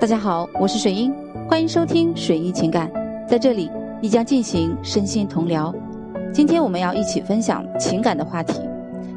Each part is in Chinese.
大家好，我是水英，欢迎收听水英情感，在这里你将进行身心同疗。今天我们要一起分享情感的话题，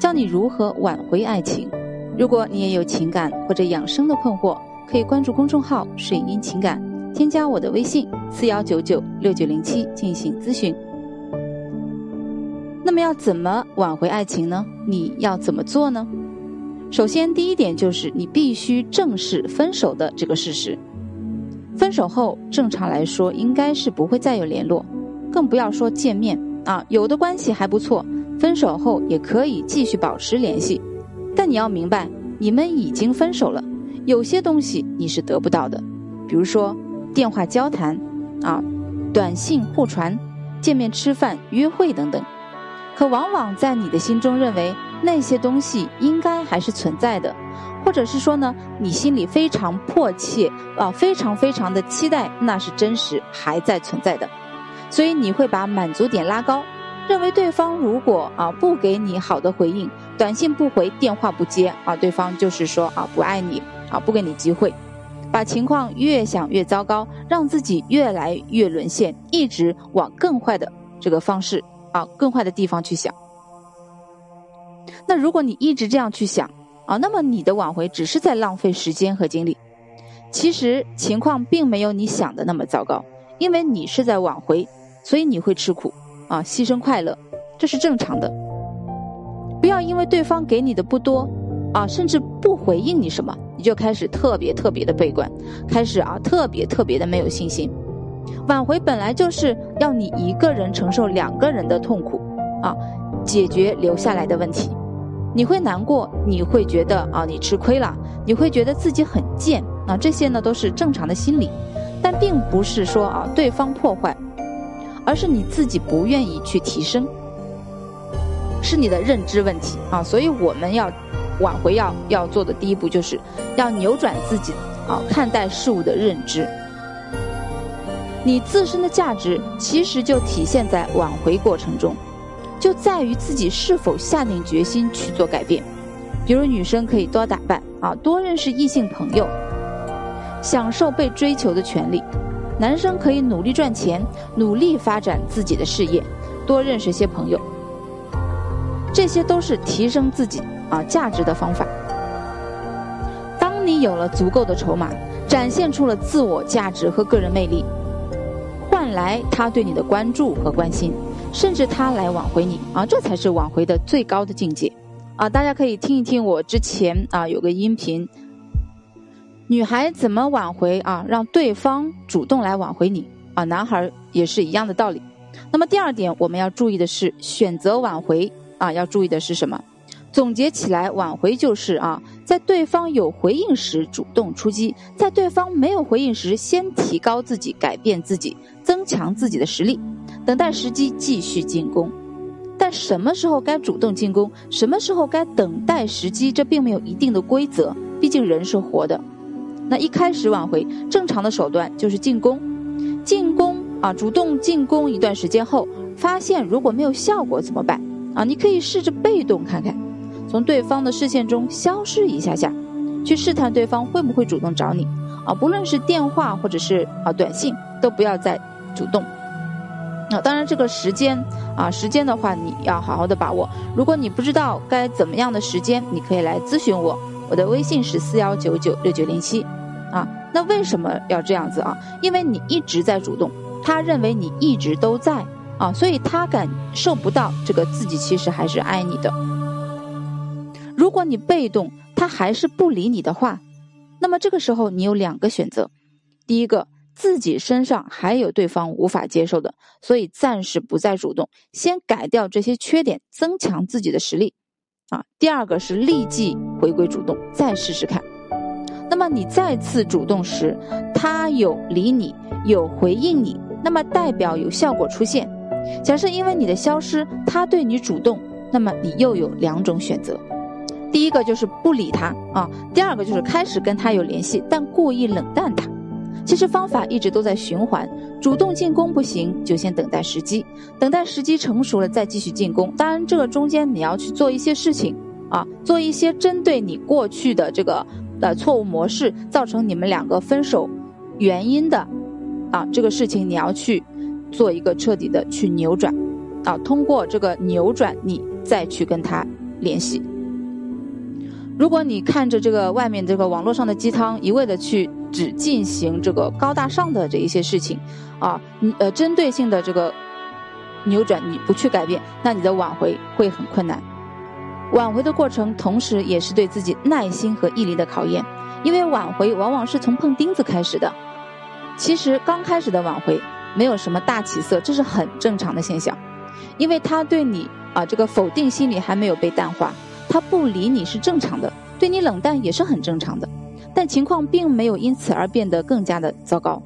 教你如何挽回爱情。如果你也有情感或者养生的困惑，可以关注公众号“水英情感”，添加我的微信四幺九九六九零七进行咨询。那么要怎么挽回爱情呢？你要怎么做呢？首先，第一点就是你必须正视分手的这个事实。分手后，正常来说应该是不会再有联络，更不要说见面啊。有的关系还不错，分手后也可以继续保持联系。但你要明白，你们已经分手了，有些东西你是得不到的，比如说电话交谈啊、短信互传、见面吃饭、约会等等。可往往在你的心中认为。那些东西应该还是存在的，或者是说呢，你心里非常迫切啊，非常非常的期待，那是真实还在存在的，所以你会把满足点拉高，认为对方如果啊不给你好的回应，短信不回，电话不接啊，对方就是说啊不爱你啊，不给你机会，把情况越想越糟糕，让自己越来越沦陷，一直往更坏的这个方式啊，更坏的地方去想。那如果你一直这样去想啊，那么你的挽回只是在浪费时间和精力。其实情况并没有你想的那么糟糕，因为你是在挽回，所以你会吃苦啊，牺牲快乐，这是正常的。不要因为对方给你的不多啊，甚至不回应你什么，你就开始特别特别的悲观，开始啊特别特别的没有信心。挽回本来就是要你一个人承受两个人的痛苦啊，解决留下来的问题。你会难过，你会觉得啊，你吃亏了，你会觉得自己很贱啊，这些呢都是正常的心理，但并不是说啊对方破坏，而是你自己不愿意去提升，是你的认知问题啊。所以我们要挽回要要做的第一步，就是要扭转自己啊看待事物的认知。你自身的价值其实就体现在挽回过程中。就在于自己是否下定决心去做改变，比如女生可以多打扮啊，多认识异性朋友，享受被追求的权利；男生可以努力赚钱，努力发展自己的事业，多认识些朋友。这些都是提升自己啊价值的方法。当你有了足够的筹码，展现出了自我价值和个人魅力，换来他对你的关注和关心。甚至他来挽回你啊，这才是挽回的最高的境界啊！大家可以听一听我之前啊有个音频，女孩怎么挽回啊？让对方主动来挽回你啊！男孩也是一样的道理。那么第二点我们要注意的是，选择挽回啊，要注意的是什么？总结起来，挽回就是啊，在对方有回应时主动出击，在对方没有回应时，先提高自己，改变自己，增强自己的实力。等待时机继续进攻，但什么时候该主动进攻，什么时候该等待时机，这并没有一定的规则。毕竟人是活的。那一开始挽回，正常的手段就是进攻，进攻啊，主动进攻一段时间后，发现如果没有效果怎么办啊？你可以试着被动看看，从对方的视线中消失一下下，去试探对方会不会主动找你啊？不论是电话或者是啊短信，都不要再主动。那当然，这个时间啊，时间的话，你要好好的把握。如果你不知道该怎么样的时间，你可以来咨询我，我的微信是四幺九九六九零七，啊，那为什么要这样子啊？因为你一直在主动，他认为你一直都在啊，所以他感受不到这个自己其实还是爱你的。如果你被动，他还是不理你的话，那么这个时候你有两个选择，第一个。自己身上还有对方无法接受的，所以暂时不再主动，先改掉这些缺点，增强自己的实力。啊，第二个是立即回归主动，再试试看。那么你再次主动时，他有理你，有回应你，那么代表有效果出现。假设因为你的消失，他对你主动，那么你又有两种选择：第一个就是不理他啊，第二个就是开始跟他有联系，但故意冷淡他。其实方法一直都在循环，主动进攻不行，就先等待时机，等待时机成熟了再继续进攻。当然，这个中间你要去做一些事情啊，做一些针对你过去的这个的错误模式造成你们两个分手原因的啊，这个事情你要去做一个彻底的去扭转啊，通过这个扭转，你再去跟他联系。如果你看着这个外面这个网络上的鸡汤，一味的去只进行这个高大上的这一些事情，啊，你呃针对性的这个扭转，你不去改变，那你的挽回会很困难。挽回的过程，同时也是对自己耐心和毅力的考验，因为挽回往往是从碰钉子开始的。其实刚开始的挽回没有什么大起色，这是很正常的现象，因为他对你啊这个否定心理还没有被淡化。他不理你是正常的，对你冷淡也是很正常的，但情况并没有因此而变得更加的糟糕，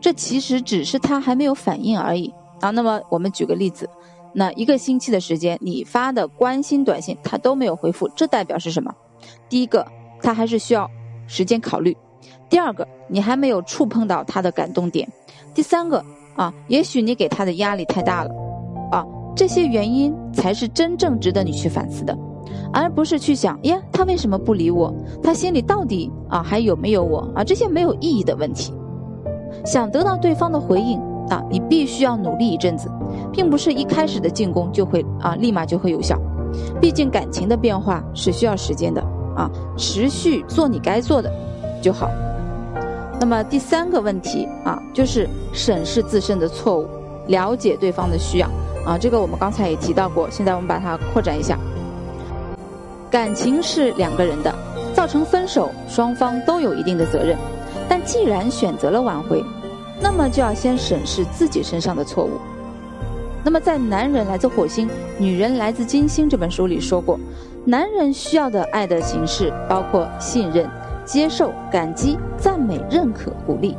这其实只是他还没有反应而已啊。那么我们举个例子，那一个星期的时间，你发的关心短信他都没有回复，这代表是什么？第一个，他还是需要时间考虑；第二个，你还没有触碰到他的感动点；第三个，啊，也许你给他的压力太大了，啊，这些原因才是真正值得你去反思的。而不是去想呀，他为什么不理我？他心里到底啊还有没有我啊？这些没有意义的问题。想得到对方的回应啊，你必须要努力一阵子，并不是一开始的进攻就会啊立马就会有效。毕竟感情的变化是需要时间的啊，持续做你该做的就好。那么第三个问题啊，就是审视自身的错误，了解对方的需要啊。这个我们刚才也提到过，现在我们把它扩展一下。感情是两个人的，造成分手，双方都有一定的责任。但既然选择了挽回，那么就要先审视自己身上的错误。那么在《男人来自火星，女人来自金星》这本书里说过，男人需要的爱的形式包括信任、接受、感激、赞美、认可、鼓励；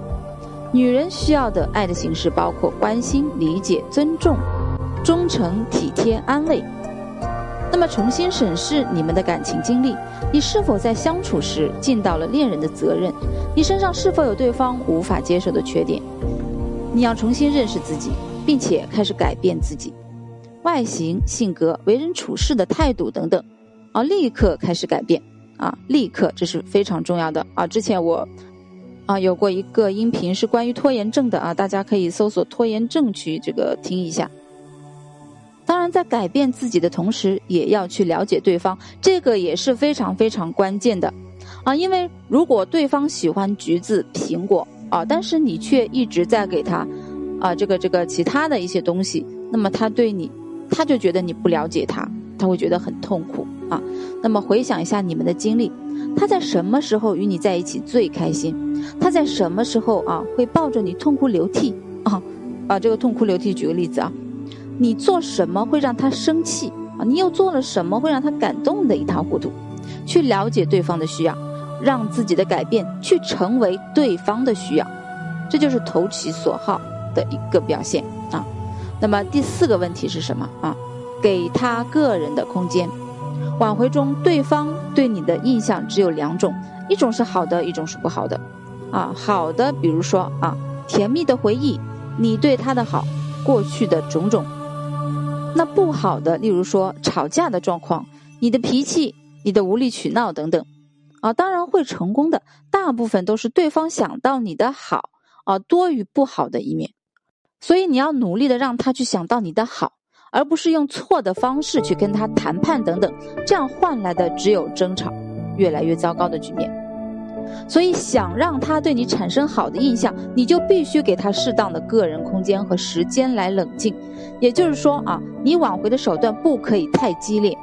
女人需要的爱的形式包括关心、理解、尊重、忠诚、体贴、安慰。那么重新审视你们的感情经历，你是否在相处时尽到了恋人的责任？你身上是否有对方无法接受的缺点？你要重新认识自己，并且开始改变自己，外形、性格、为人处事的态度等等，啊，立刻开始改变啊！立刻，这是非常重要的啊！之前我啊有过一个音频是关于拖延症的啊，大家可以搜索拖延症去这个听一下。当然，在改变自己的同时，也要去了解对方，这个也是非常非常关键的，啊，因为如果对方喜欢橘子、苹果啊，但是你却一直在给他，啊，这个这个其他的一些东西，那么他对你，他就觉得你不了解他，他会觉得很痛苦啊。那么回想一下你们的经历，他在什么时候与你在一起最开心？他在什么时候啊会抱着你痛哭流涕啊？啊，这个痛哭流涕，举个例子啊。你做什么会让他生气啊？你又做了什么会让他感动的一塌糊涂？去了解对方的需要，让自己的改变去成为对方的需要，这就是投其所好的一个表现啊。那么第四个问题是什么啊？给他个人的空间。挽回中，对方对你的印象只有两种，一种是好的，一种是不好的。啊，好的，比如说啊，甜蜜的回忆，你对他的好，过去的种种。那不好的，例如说吵架的状况，你的脾气，你的无理取闹等等，啊，当然会成功的，大部分都是对方想到你的好，啊，多于不好的一面，所以你要努力的让他去想到你的好，而不是用错的方式去跟他谈判等等，这样换来的只有争吵，越来越糟糕的局面。所以，想让他对你产生好的印象，你就必须给他适当的个人空间和时间来冷静。也就是说啊，你挽回的手段不可以太激烈。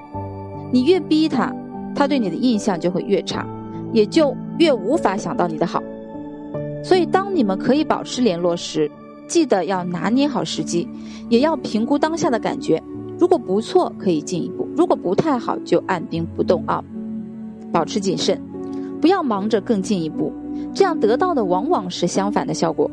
你越逼他，他对你的印象就会越差，也就越无法想到你的好。所以，当你们可以保持联络时，记得要拿捏好时机，也要评估当下的感觉。如果不错，可以进一步；如果不太好，就按兵不动啊，保持谨慎。不要忙着更进一步，这样得到的往往是相反的效果。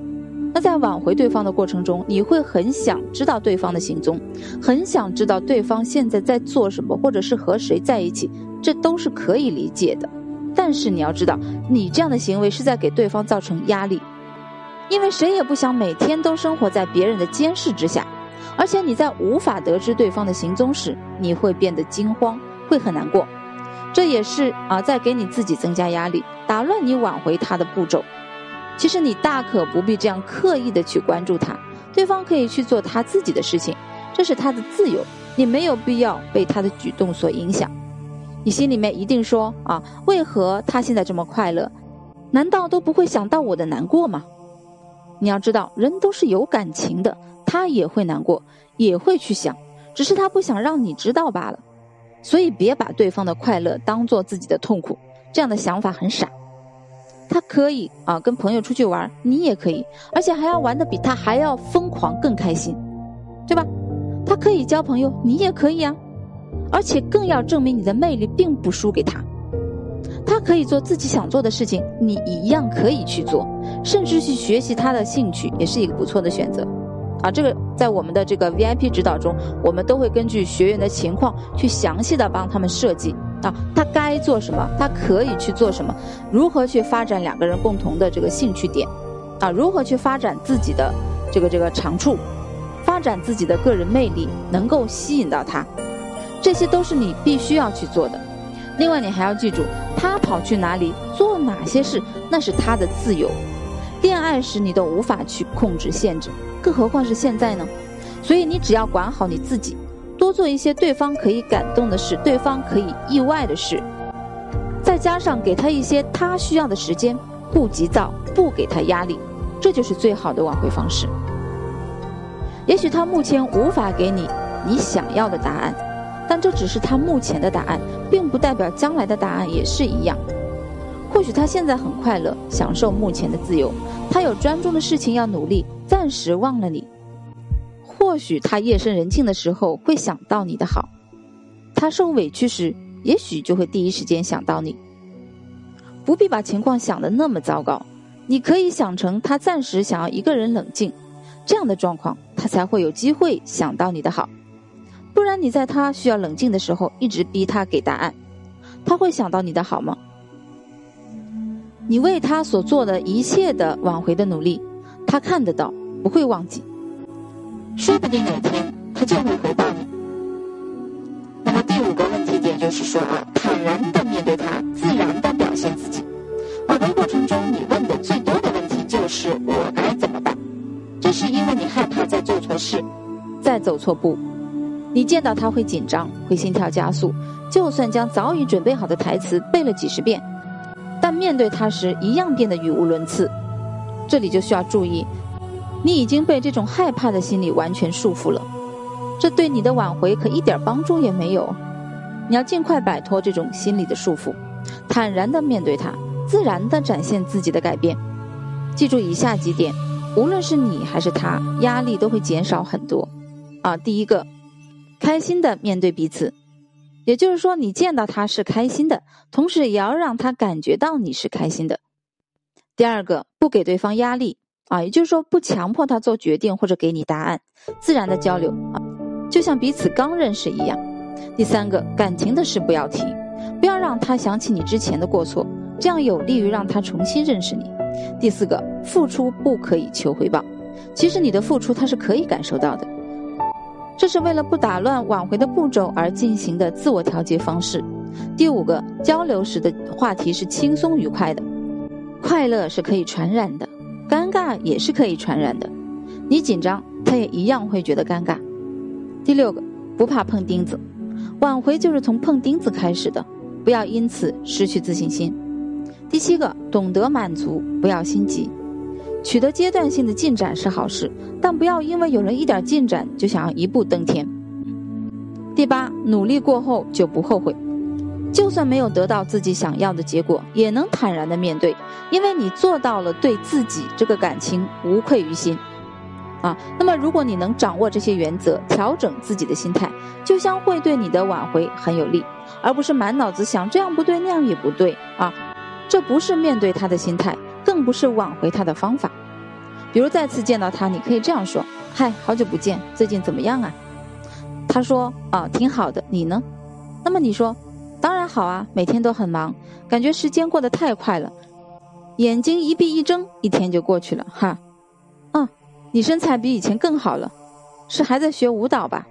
那在挽回对方的过程中，你会很想知道对方的行踪，很想知道对方现在在做什么，或者是和谁在一起，这都是可以理解的。但是你要知道，你这样的行为是在给对方造成压力，因为谁也不想每天都生活在别人的监视之下。而且你在无法得知对方的行踪时，你会变得惊慌，会很难过。这也是啊在给你自己增加压力，打乱你挽回他的步骤。其实你大可不必这样刻意的去关注他，对方可以去做他自己的事情，这是他的自由，你没有必要被他的举动所影响。你心里面一定说啊，为何他现在这么快乐？难道都不会想到我的难过吗？你要知道，人都是有感情的，他也会难过，也会去想，只是他不想让你知道罢了。所以别把对方的快乐当做自己的痛苦，这样的想法很傻。他可以啊，跟朋友出去玩，你也可以，而且还要玩的比他还要疯狂，更开心，对吧？他可以交朋友，你也可以啊，而且更要证明你的魅力并不输给他。他可以做自己想做的事情，你一样可以去做，甚至去学习他的兴趣，也是一个不错的选择。啊，这个在我们的这个 VIP 指导中，我们都会根据学员的情况去详细的帮他们设计啊，他该做什么，他可以去做什么，如何去发展两个人共同的这个兴趣点，啊，如何去发展自己的这个这个长处，发展自己的个人魅力，能够吸引到他，这些都是你必须要去做的。另外，你还要记住，他跑去哪里做哪些事，那是他的自由。恋爱时你都无法去控制限制。更何况是现在呢，所以你只要管好你自己，多做一些对方可以感动的事，对方可以意外的事，再加上给他一些他需要的时间，不急躁，不给他压力，这就是最好的挽回方式。也许他目前无法给你你想要的答案，但这只是他目前的答案，并不代表将来的答案也是一样。或许他现在很快乐，享受目前的自由，他有专注的事情要努力。暂时忘了你，或许他夜深人静的时候会想到你的好，他受委屈时，也许就会第一时间想到你。不必把情况想的那么糟糕，你可以想成他暂时想要一个人冷静，这样的状况他才会有机会想到你的好。不然你在他需要冷静的时候一直逼他给答案，他会想到你的好吗？你为他所做的一切的挽回的努力。他看得到，不会忘记，说不定哪天他就会回报你。那么第五个问题点就是说啊，坦然的面对他，自然的表现自己。挽回过程中，你问的最多的问题就是我该怎么办？这是因为你害怕再做错事，再走错步。你见到他会紧张，会心跳加速，就算将早已准备好的台词背了几十遍，但面对他时一样变得语无伦次。这里就需要注意，你已经被这种害怕的心理完全束缚了，这对你的挽回可一点帮助也没有。你要尽快摆脱这种心理的束缚，坦然的面对它，自然的展现自己的改变。记住以下几点，无论是你还是他，压力都会减少很多。啊，第一个，开心的面对彼此，也就是说，你见到他是开心的，同时也要让他感觉到你是开心的。第二个，不给对方压力啊，也就是说不强迫他做决定或者给你答案，自然的交流啊，就像彼此刚认识一样。第三个，感情的事不要提，不要让他想起你之前的过错，这样有利于让他重新认识你。第四个，付出不可以求回报，其实你的付出他是可以感受到的，这是为了不打乱挽回的步骤而进行的自我调节方式。第五个，交流时的话题是轻松愉快的。快乐是可以传染的，尴尬也是可以传染的。你紧张，他也一样会觉得尴尬。第六个，不怕碰钉子，挽回就是从碰钉子开始的，不要因此失去自信心。第七个，懂得满足，不要心急，取得阶段性的进展是好事，但不要因为有了一点进展就想要一步登天。第八，努力过后就不后悔。就算没有得到自己想要的结果，也能坦然的面对，因为你做到了对自己这个感情无愧于心，啊，那么如果你能掌握这些原则，调整自己的心态，就将会对你的挽回很有利，而不是满脑子想这样不对那样也不对啊，这不是面对他的心态，更不是挽回他的方法。比如再次见到他，你可以这样说：“嗨，好久不见，最近怎么样啊？”他说：“啊，挺好的，你呢？”那么你说。当然好啊，每天都很忙，感觉时间过得太快了，眼睛一闭一睁，一天就过去了哈。啊，你身材比以前更好了，是还在学舞蹈吧？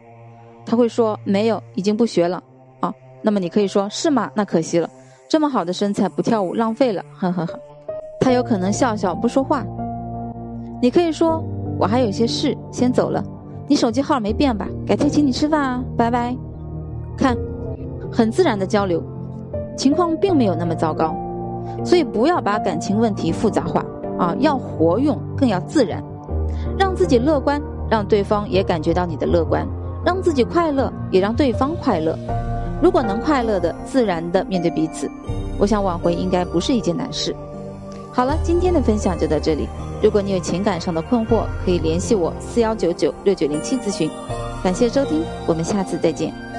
他会说没有，已经不学了。啊，那么你可以说是吗？那可惜了，这么好的身材不跳舞浪费了，呵呵呵。他有可能笑笑不说话。你可以说我还有些事，先走了。你手机号没变吧？改天请你吃饭啊，拜拜。看，很自然的交流，情况并没有那么糟糕，所以不要把感情问题复杂化啊，要活用，更要自然，让自己乐观，让对方也感觉到你的乐观，让自己快乐，也让对方快乐。如果能快乐的、自然的面对彼此，我想挽回应该不是一件难事。好了，今天的分享就到这里。如果你有情感上的困惑，可以联系我四幺九九六九零七咨询。感谢收听，我们下次再见。